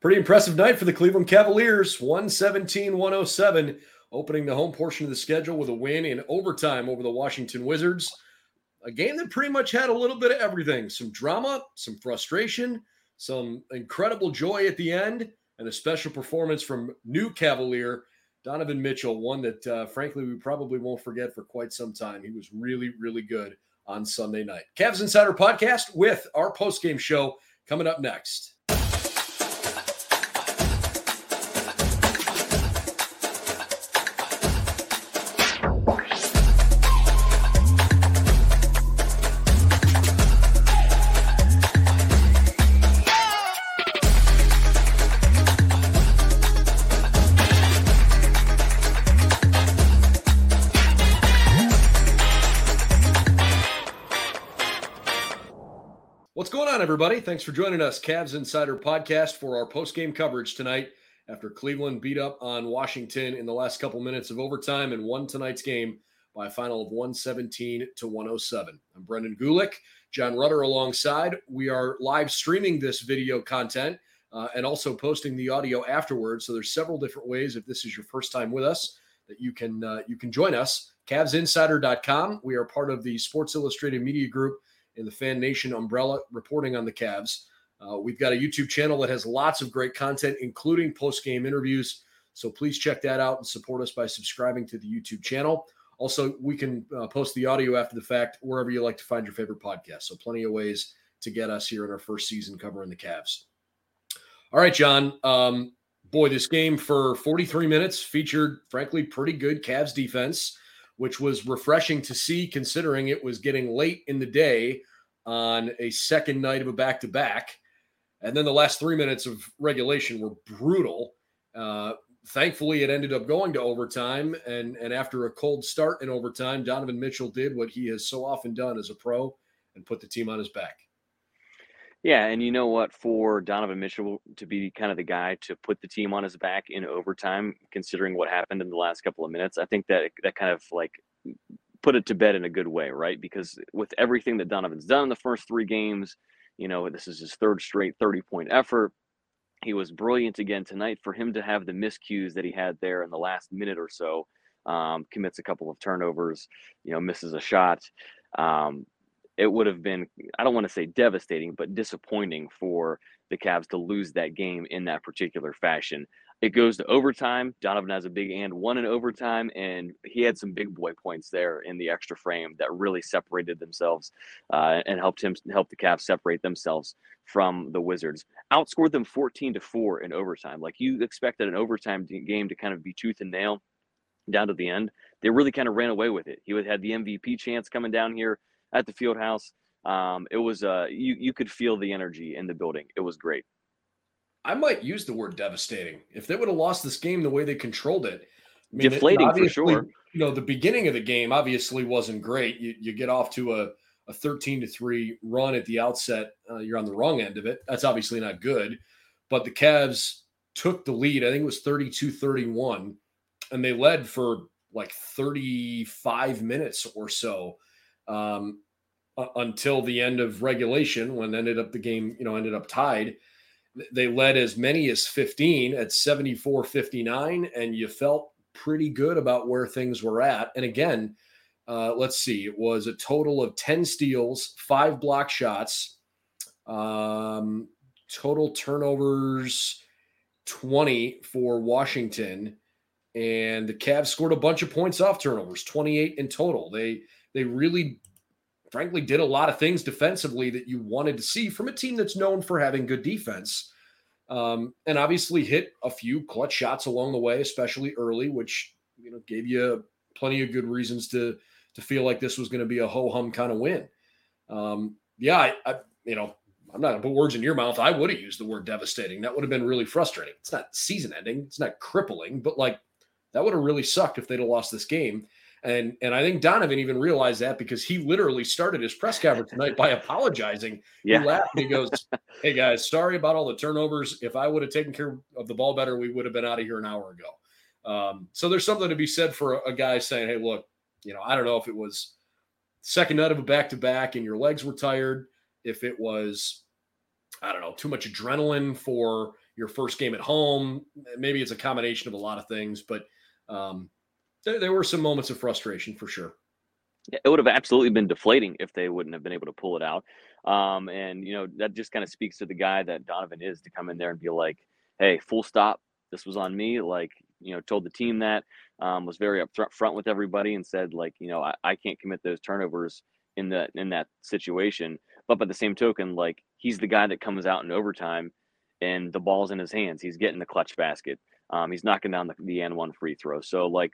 Pretty impressive night for the Cleveland Cavaliers, 117 107, opening the home portion of the schedule with a win in overtime over the Washington Wizards. A game that pretty much had a little bit of everything some drama, some frustration, some incredible joy at the end, and a special performance from new Cavalier Donovan Mitchell, one that uh, frankly we probably won't forget for quite some time. He was really, really good on Sunday night. Cavs Insider Podcast with our post game show coming up next. On, everybody? Thanks for joining us, Cavs Insider Podcast, for our post game coverage tonight after Cleveland beat up on Washington in the last couple minutes of overtime and won tonight's game by a final of 117 to 107. I'm Brendan Gulick, Jon Rudder alongside. We are live streaming this video content uh, and also posting the audio afterwards. So there's several different ways if this is your first time with us that you can uh, you can join us. CavsInsider.com. We are part of the Sports Illustrated Media Group in the FanNation umbrella reporting on the Cavs. Uh, we've got a YouTube channel that has lots of great content, including post game interviews. So please check that out and support us by subscribing to the YouTube channel. Also, we can uh, post the audio after the fact wherever you like to find your favorite podcast. So, plenty of ways to get us here in our first season covering the Cavs. All right, Jon. Um, boy, this game for 43 minutes featured, frankly, pretty good Cavs defense, which was refreshing to see considering it was getting late in the day on a second night of a back to back. And then the last three minutes of regulation were brutal. Uh, thankfully, it ended up going to overtime. And, and after a cold start in overtime, Donovan Mitchell did what he has so often done as a pro and put the team on his back. Yeah, and you know what? For Donovan Mitchell to be kind of the guy to put the team on his back in overtime, considering what happened in the last couple of minutes, I think that that kind of like put it to bed in a good way, right? Because with everything that Donovan's done in the first three games, you know, this is his third straight 30 point effort. He was brilliant again tonight. For him to have the miscues that he had there in the last minute or so, um, commits a couple of turnovers, you know, misses a shot. Um, it would have been, I don't want to say devastating, but disappointing for the Cavs to lose that game in that particular fashion. It goes to overtime. Donovan has a big and one in overtime, and he had some big boy points there in the extra frame that really separated themselves uh, and helped him help the Cavs separate themselves from the Wizards. Outscored them 14 to four in overtime. Like you expected an overtime game to kind of be tooth and nail down to the end. They really kind of ran away with it. He would have had the MVP chance coming down here at the field house. Um, it was uh, you you could feel the energy in the building. It was great. I might use the word devastating. If they would have lost this game the way they controlled it, I mean, deflating for sure. You know, the beginning of the game obviously wasn't great. You, you get off to a, a 13 to 3 run at the outset. Uh, you're on the wrong end of it. That's obviously not good. But the Cavs took the lead. I think it was 32 31, and they led for like 35 minutes or so um, until the end of regulation when ended up the game, you know, ended up tied they led as many as 15 at 74 59, and you felt pretty good about where things were at. And again, uh, let's see, it was a total of 10 steals, five block shots, um, total turnovers 20 for Washington. And the Cavs scored a bunch of points off turnovers, 28 in total. They they really frankly did a lot of things defensively that you wanted to see from a team that's known for having good defense. Um, and obviously hit a few clutch shots along the way, especially early, which you know gave you plenty of good reasons to to feel like this was going to be a ho hum kind of win. Um, yeah, I, I, you know I'm not to put words in your mouth. I would have used the word devastating. That would have been really frustrating. It's not season ending. It's not crippling, but like that would have really sucked if they'd have lost this game. And and I think Donovan even realized that because he literally started his press conference tonight by apologizing. Yeah. He laughed and he goes, Hey guys, sorry about all the turnovers. If I would have taken care of the ball better, we would have been out of here an hour ago. Um, so there's something to be said for a, a guy saying, Hey, look, you know, I don't know if it was second night of a back to back and your legs were tired, if it was, I don't know, too much adrenaline for your first game at home. Maybe it's a combination of a lot of things, but um, there, there were some moments of frustration for sure. Yeah, it would have absolutely been deflating if they wouldn't have been able to pull it out. Um, and you know that just kind of speaks to the guy that Donovan is to come in there and be like, "Hey, full stop. This was on me." Like you know, told the team that um, was very upfront with everybody and said like, you know, I, I can't commit those turnovers in that in that situation. But by the same token, like he's the guy that comes out in overtime and the ball's in his hands. He's getting the clutch basket. Um, he's knocking down the, the and one free throw. So like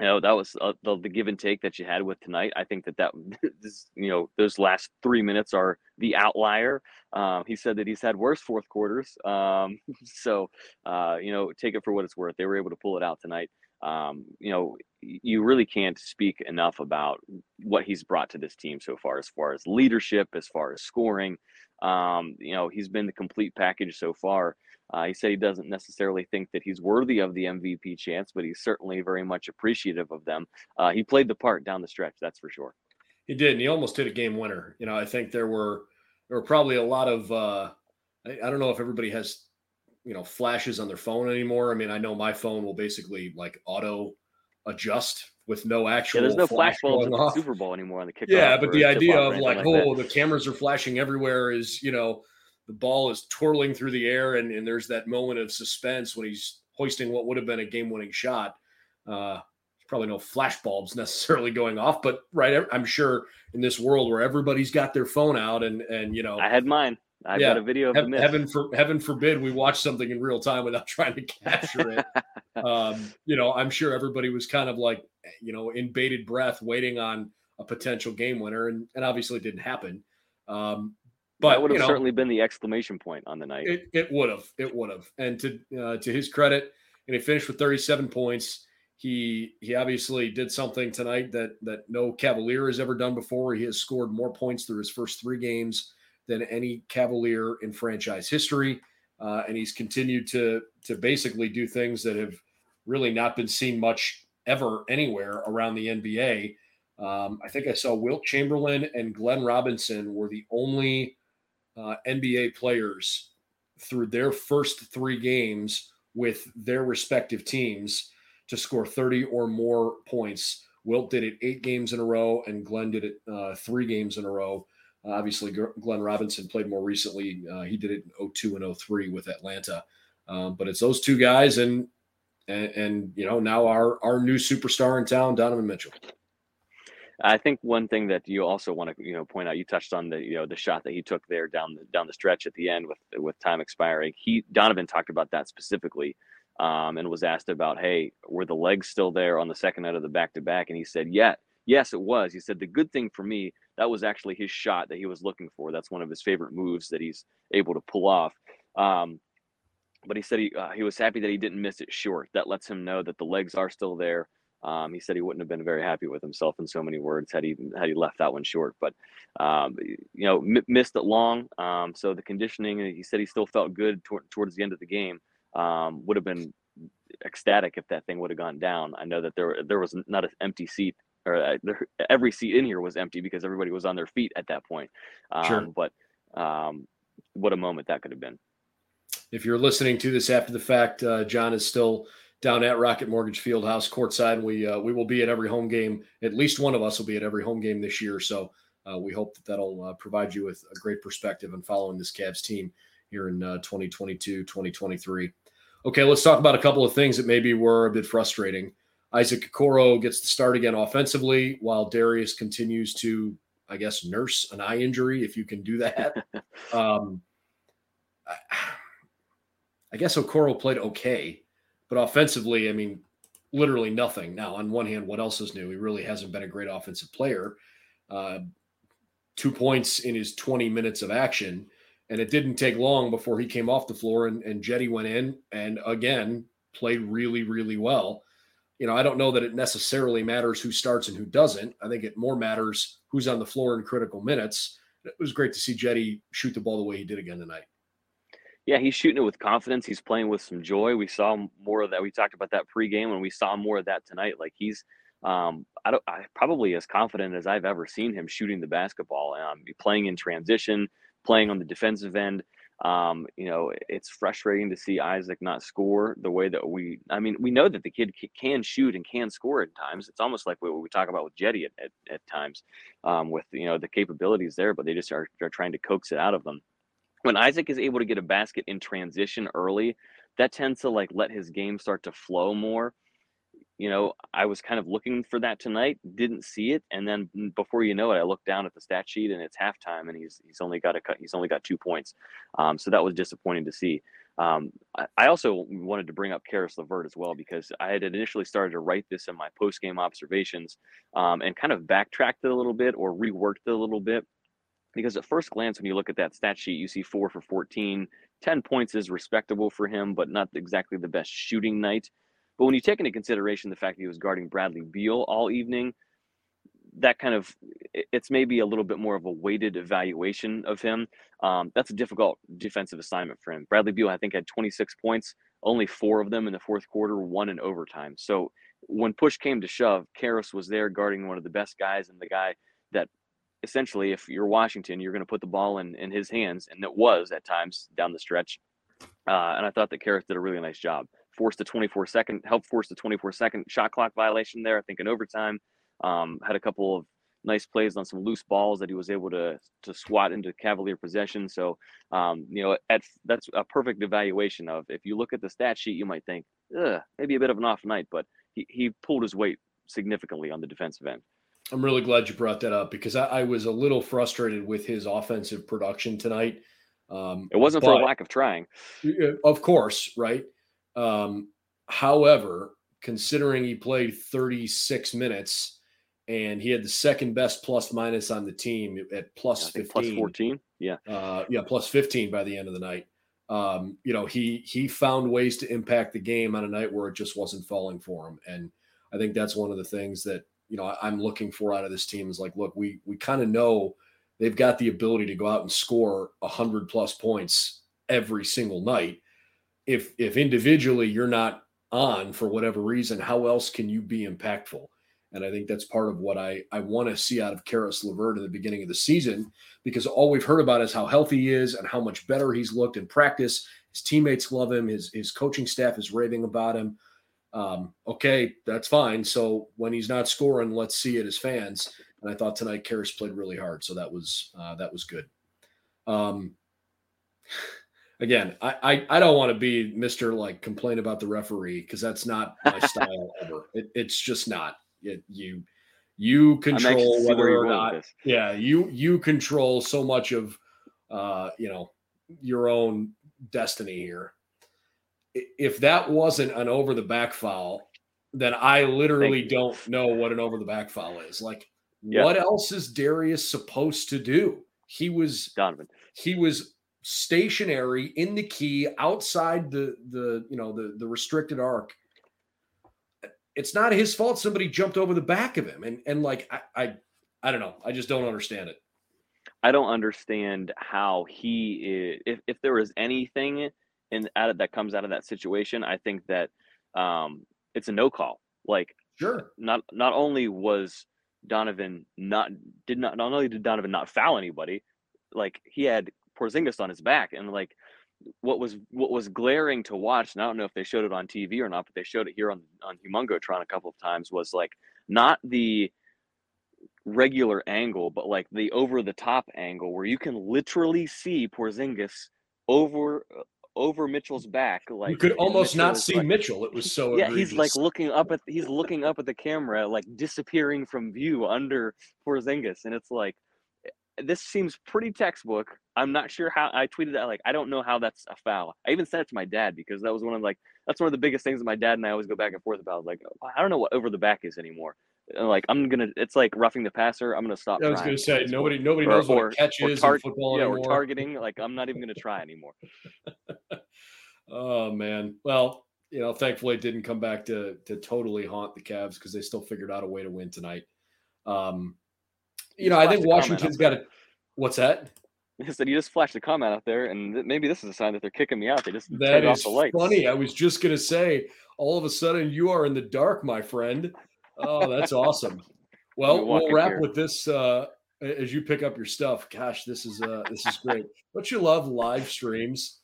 you know that was uh, the, the, give and take that you had with tonight. I think that that this, you know those last three minutes are the outlier. Um, he said that he's had worse fourth quarters um, so uh, you know take it for what it's worth they were able to pull it out tonight. Um, you know you really can't speak enough about what he's brought to this team so far as far as leadership as far as scoring um, you know he's been the complete package so far uh, he said he doesn't necessarily think that he's worthy of the MVP chance, but he's certainly very much appreciative of them. Uh, he played the part down the stretch, that's for sure. He did, and he almost hit a game winner. You know, I think there were there were probably a lot of uh, I, I don't know if everybody has you know flashes on their phone anymore. I mean, I know my phone will basically like auto adjust with no actual. Yeah, there's no flash bulbs in the Super Bowl anymore on the kickoff. Yeah, but the idea of like, like oh, the cameras are flashing everywhere is you know the ball is twirling through the air, and, and there's that moment of suspense when he's hoisting what would have been a game-winning shot. Uh, probably no flash bulbs necessarily going off, but right, I'm sure in this world where everybody's got their phone out and and you know, I had mine. I yeah, got a video of heaven, heaven for heaven forbid we watch something in real time without trying to capture it. um, you know, I'm sure everybody was kind of like, you know, in bated breath, waiting on a potential game winner, and and obviously it didn't happen. Um, but that would have you know, certainly been the exclamation point on the night. It, it would have. It would have. And to uh, to his credit, and he finished with 37 points. He he obviously did something tonight that that no Cavalier has ever done before. He has scored more points through his first three games than any Cavalier in franchise history, uh, and he's continued to to basically do things that have really not been seen much ever anywhere around the NBA. Um, I think I saw Wilt Chamberlain and Glenn Robinson were the only uh, NBA players through their first three games with their respective teams to score 30 or more points. Wilt did it eight games in a row, and Glenn did it uh, three games in a row. Obviously, Glenn Robinson played more recently. Uh, he did it in 02 and 03 with Atlanta. Um, but it's those two guys, and, and and you know now our our new superstar in town, Donovan Mitchell. I think one thing that you also want to you know point out, you touched on the you know the shot that he took there down the down the stretch at the end with with time expiring. He Donovan talked about that specifically, um, and was asked about, hey, were the legs still there on the second night of the back to back? And he said, yeah, yes, it was. He said the good thing for me that was actually his shot that he was looking for. That's one of his favorite moves that he's able to pull off. Um, but he said he uh, he was happy that he didn't miss it short. That lets him know that the legs are still there. Um, he said he wouldn't have been very happy with himself in so many words had he had he left that one short. But um, you know, m- missed it long. Um, so the conditioning, he said he still felt good tor- towards the end of the game. Um, would have been ecstatic if that thing would have gone down. I know that there there was not an empty seat, or uh, there, every seat in here was empty because everybody was on their feet at that point. sure. Um, but um, what a moment that could have been. If you're listening to this after the fact, uh, Jon is still down at Rocket Mortgage Fieldhouse courtside. We uh, we will be at every home game. At least one of us will be at every home game this year. So uh, we hope that that'll uh, provide you with a great perspective on following this Cavs team here in 2022, uh, 2023. Okay, let's talk about a couple of things that maybe were a bit frustrating. Isaac Okoro gets the start again offensively, while Darius continues to, I guess, nurse an eye injury, if you can do that. um, I, I guess Okoro played okay. But offensively, I mean, literally nothing. Now, on one hand, what else is new? He really hasn't been a great offensive player. Uh, two points in his 20 minutes of action. And it didn't take long before he came off the floor and, and Cedi went in and again played really, really well. You know, I don't know that it necessarily matters who starts and who doesn't. I think it more matters who's on the floor in critical minutes. It was great to see Jetty shoot the ball the way he did again tonight yeah, he's shooting it with confidence. He's playing with some joy. We saw more of that. We talked about that pregame, and we saw more of that tonight. Like he's, um, I don't, I, probably as confident as I've ever seen him shooting the basketball. Um, playing in transition, playing on the defensive end. Um, you know, it's frustrating to see Isaac not score the way that we. I mean, we know that the kid can shoot and can score at times. It's almost like what we talk about with Jetty at, at, at times, um, with you know the capabilities there, but they just are, are trying to coax it out of them. When Isaac is able to get a basket in transition early, that tends to like let his game start to flow more. You know, I was kind of looking for that tonight, didn't see it, and then before you know it, I looked down at the stat sheet and it's halftime, and he's he's only got a cut, he's only got two points, um, so that was disappointing to see. Um, I, also wanted to bring up Caris LeVert as well because I had initially started to write this in my post game observations um, and kind of backtracked it a little bit or reworked it a little bit because at first glance when you look at that stat sheet, you see four for 14, 10 points is respectable for him, but not exactly the best shooting night. But when you take into consideration the fact that he was guarding Bradley Beal all evening, that kind of it's maybe a little bit more of a weighted evaluation of him. Um, that's a difficult defensive assignment for him. Bradley Beal, I think, had 26 points, only four of them in the fourth quarter, one in overtime. So when push came to shove, Caris was there guarding one of the best guys and the guy essentially, if you're Washington, you're going to put the ball in, in his hands, and it was at times down the stretch. Uh, and I thought that Caris did a really nice job forced a 24 second, helped force the 24 second shot clock violation there. I think in overtime, um, had a couple of nice plays on some loose balls that he was able to to swat into Cavalier possession. So, um, you know, at that's a perfect evaluation of if you look at the stat sheet, you might think, maybe a bit of an off night, but he, he pulled his weight significantly on the defensive end. I'm really glad you brought that up because I, I was a little frustrated with his offensive production tonight. Um, it wasn't for a lack of trying. Of course, right? Um, however, considering he played 36 minutes and he had the second best plus minus on the team at plus 15 plus 14 yeah uh, yeah plus 15 by the end of the night um, you know he he found ways to impact the game on a night where it just wasn't falling for him and i think that's one of the things that you know i'm looking for out of this team is like look we we kind of know they've got the ability to go out and score 100 plus points every single night if if individually you're not on for whatever reason, how else can you be impactful? And I think that's part of what I, I want to see out of Caris LeVert in the beginning of the season, because all we've heard about is how healthy he is and how much better he's looked in practice. His teammates love him. His, his coaching staff is raving about him. Um, okay, that's fine. So when he's not scoring, let's see it as fans. And I thought tonight Caris played really hard. So that was, uh, that was good. Um, again, I, I, I don't want to be Mister like complain about the referee because that's not my style ever. It, it's just not. It, you you control whether or not. Yeah, you you control so much of uh, you know your own destiny here. If that wasn't an over the back foul, then I literally don't know what an over the back foul is. Like, yep. what else is Darius supposed to do? He was Donovan. He was stationary in the key outside the the you know the the restricted arc it's not his fault somebody jumped over the back of him and and like i i, I don't know i just don't understand it i don't understand how he is if, if there was anything in out of that comes out of that situation i think that um it's a no call like sure not not only was donovan not did not not only did donovan not foul anybody like he had Porzingis on his back, and like what was what was glaring to watch, and I don't know if they showed it on TV or not, but they showed it here on on Humongotron a couple of times. Was like not the regular angle, but like the over the top angle where you can literally see Porzingis over over Mitchell's back. Like you could almost Mitchell not see like, Mitchell. It was so yeah. Egregious. He's like looking up at he's looking up at the camera, like disappearing from view under Porzingis, and it's like eh, this seems pretty textbook. I'm not sure how I tweeted that. Like, I don't know how that's a foul. I even said it to my dad because that was one of like that's one of the biggest things that my dad and I always go back and forth about. Like, oh, I don't know what over the back is anymore. Like, I'm gonna. It's like roughing the passer. I'm gonna stop. I was gonna say nobody nobody or, knows what a catch is tar- in football yeah, anymore. or targeting. Like, I'm not even gonna try anymore. oh man. Well, you know, thankfully it didn't come back to to totally haunt the Cavs because they still figured out a way to win tonight. Um, you know, I think Washington's got to What's that? I said you just flashed a comment out there, and maybe this is a sign that they're kicking me out. They just that is funny. I was just gonna say, all of a sudden you are in the dark, my friend. Oh, that's awesome. Well, we'll wrap here. with this uh, as you pick up your stuff. Gosh, this is uh, this is great. Don't you love live streams?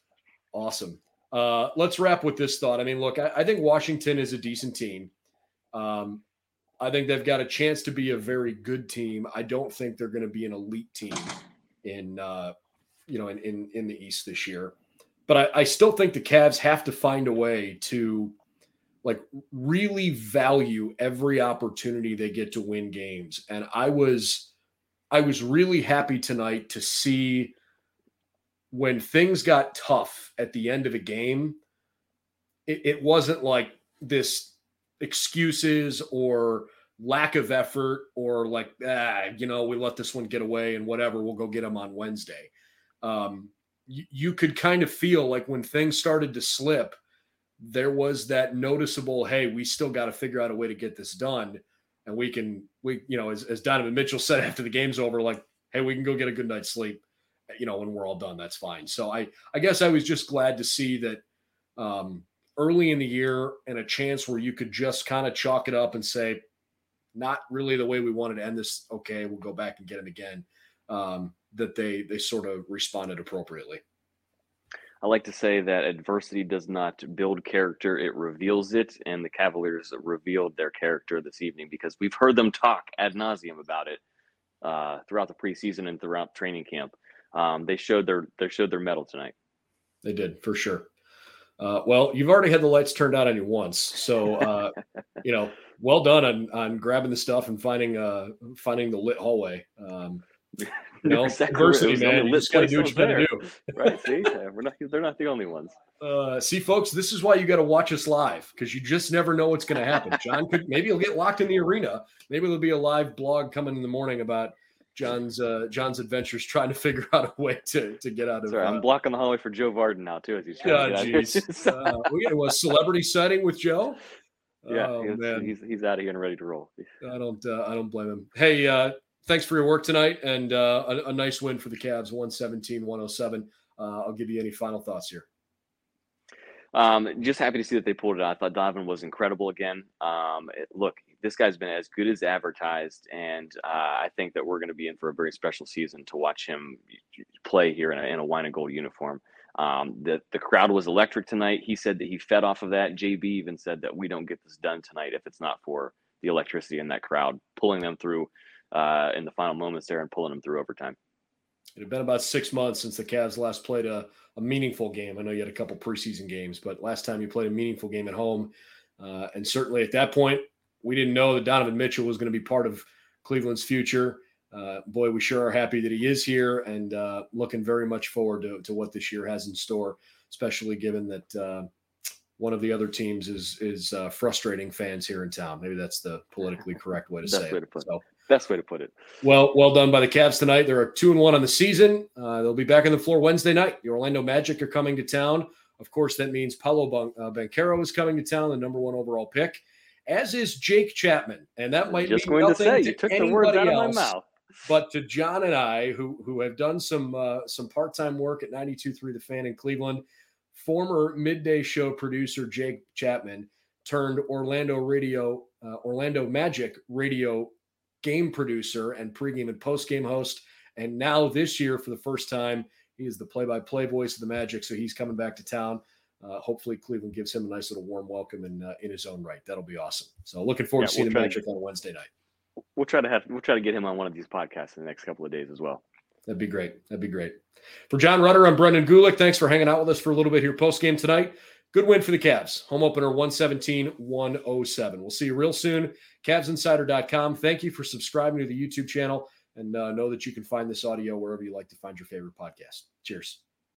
Awesome. Uh, let's wrap with this thought. I mean, look, I, I think Washington is a decent team. Um, I think they've got a chance to be a very good team. I don't think they're going to be an elite team in uh, you know in, in in the East this year. But I, I still think the Cavs have to find a way to like really value every opportunity they get to win games. And I was I was really happy tonight to see when things got tough at the end of a game, it, it wasn't like this excuses or lack of effort or like ah, you know we let this one get away and whatever we'll go get them on wednesday. Um, you, you could kind of feel like when things started to slip there was that noticeable hey we still got to figure out a way to get this done. And we can we you know as, as donovan mitchell said after the game's over like hey we can go get a good night's sleep you know when we're all done that's fine so i i guess i was just glad to see that um early in the year and a chance where you could just kind of chalk it up and say not really the way we wanted to end this okay we'll go back and get him again um that they they sort of responded appropriately I like to say that adversity does not build character, it reveals it. And the Cavaliers revealed their character this evening because we've heard them talk ad nauseum about it uh, throughout the preseason and throughout training camp. Um, they showed their they showed their mettle tonight. They did for sure. Uh, well, you've already had the lights turned out on you once, so uh, you know, well done on on grabbing the stuff and finding uh finding the lit hallway. Um, you know, exactly. adversity, man. You just got to do what you got to do. right? See, yeah, we're not. They're not the only ones. Uh, see, folks, this is why you got to watch us live because you just never know what's going to happen. Jon could maybe he'll get locked in the arena. Maybe there'll be a live blog coming in the morning about Jon's uh, Jon's adventures trying to figure out a way to to get out of. Sorry, uh, I'm blocking the hallway for Joe Vardon now too. As he's trying oh, jeez. uh, we got a celebrity setting with Joe. Yeah, oh, he's, man. he's he's out of here and ready to roll. I don't uh, I don't blame him. Hey, uh, thanks for your work tonight and uh, a, a, nice win for the Cavs, 117 107. Uh, I'll give you any final thoughts here. Um, just happy to see that they pulled it out. I thought Donovan was incredible again. Um, it, look, this guy's been as good as advertised, and uh, I think that we're going to be in for a very special season to watch him play here in a, in a wine and gold uniform. Um, the the crowd was electric tonight. He said that he fed off of that. JB even said that we don't get this done tonight if it's not for the electricity in that crowd pulling them through uh, in the final moments there and pulling them through overtime. It had been about six months since the Cavs last played a, a meaningful game. I know you had a couple preseason games, but last time you played a meaningful game at home, uh, and certainly at that point, we didn't know that Donovan Mitchell was going to be part of Cleveland's future. Uh, boy, we sure are happy that he is here and uh, looking very much forward to, to what this year has in store, especially given that uh, one of the other teams is is uh, frustrating fans here in town. Maybe that's the politically correct way to say way it. To put so, Best way to put it. Well, well done by the Cavs tonight. They're two and one on the season. Uh, they'll be back on the floor Wednesday night. The Orlando Magic are coming to town. Of course, that means Paolo Ban- uh, is coming to town, the number one overall pick, as is Jake Chapman. And that might just mean going to say to you took the words out else, of my mouth. But to Jon and I, who who have done some uh, some part time work at 92.3 The Fan in Cleveland, former midday show producer Jake Chapman turned Orlando radio uh, Orlando Magic radio game producer and pregame and postgame host. And now this year, for the first time, he is the play-by-play voice of the Magic. So he's coming back to town. Uh, hopefully, Cleveland gives him a nice little warm welcome in uh, in his own right. That'll be awesome. So looking forward yeah, to seeing we'll the to, on Wednesday night. We'll try to have we'll try to get him on one of these podcasts in the next couple of days as well. That'd be great. That'd be great. For Jon Rudder, I'm Brendan Gulick. Thanks for hanging out with us for a little bit here post game tonight. Good win for the Cavs. Home opener 117 107. We'll see you real soon. CavsInsider.com. Thank you for subscribing to the YouTube channel and uh, know that you can find this audio wherever you like to find your favorite podcast. Cheers.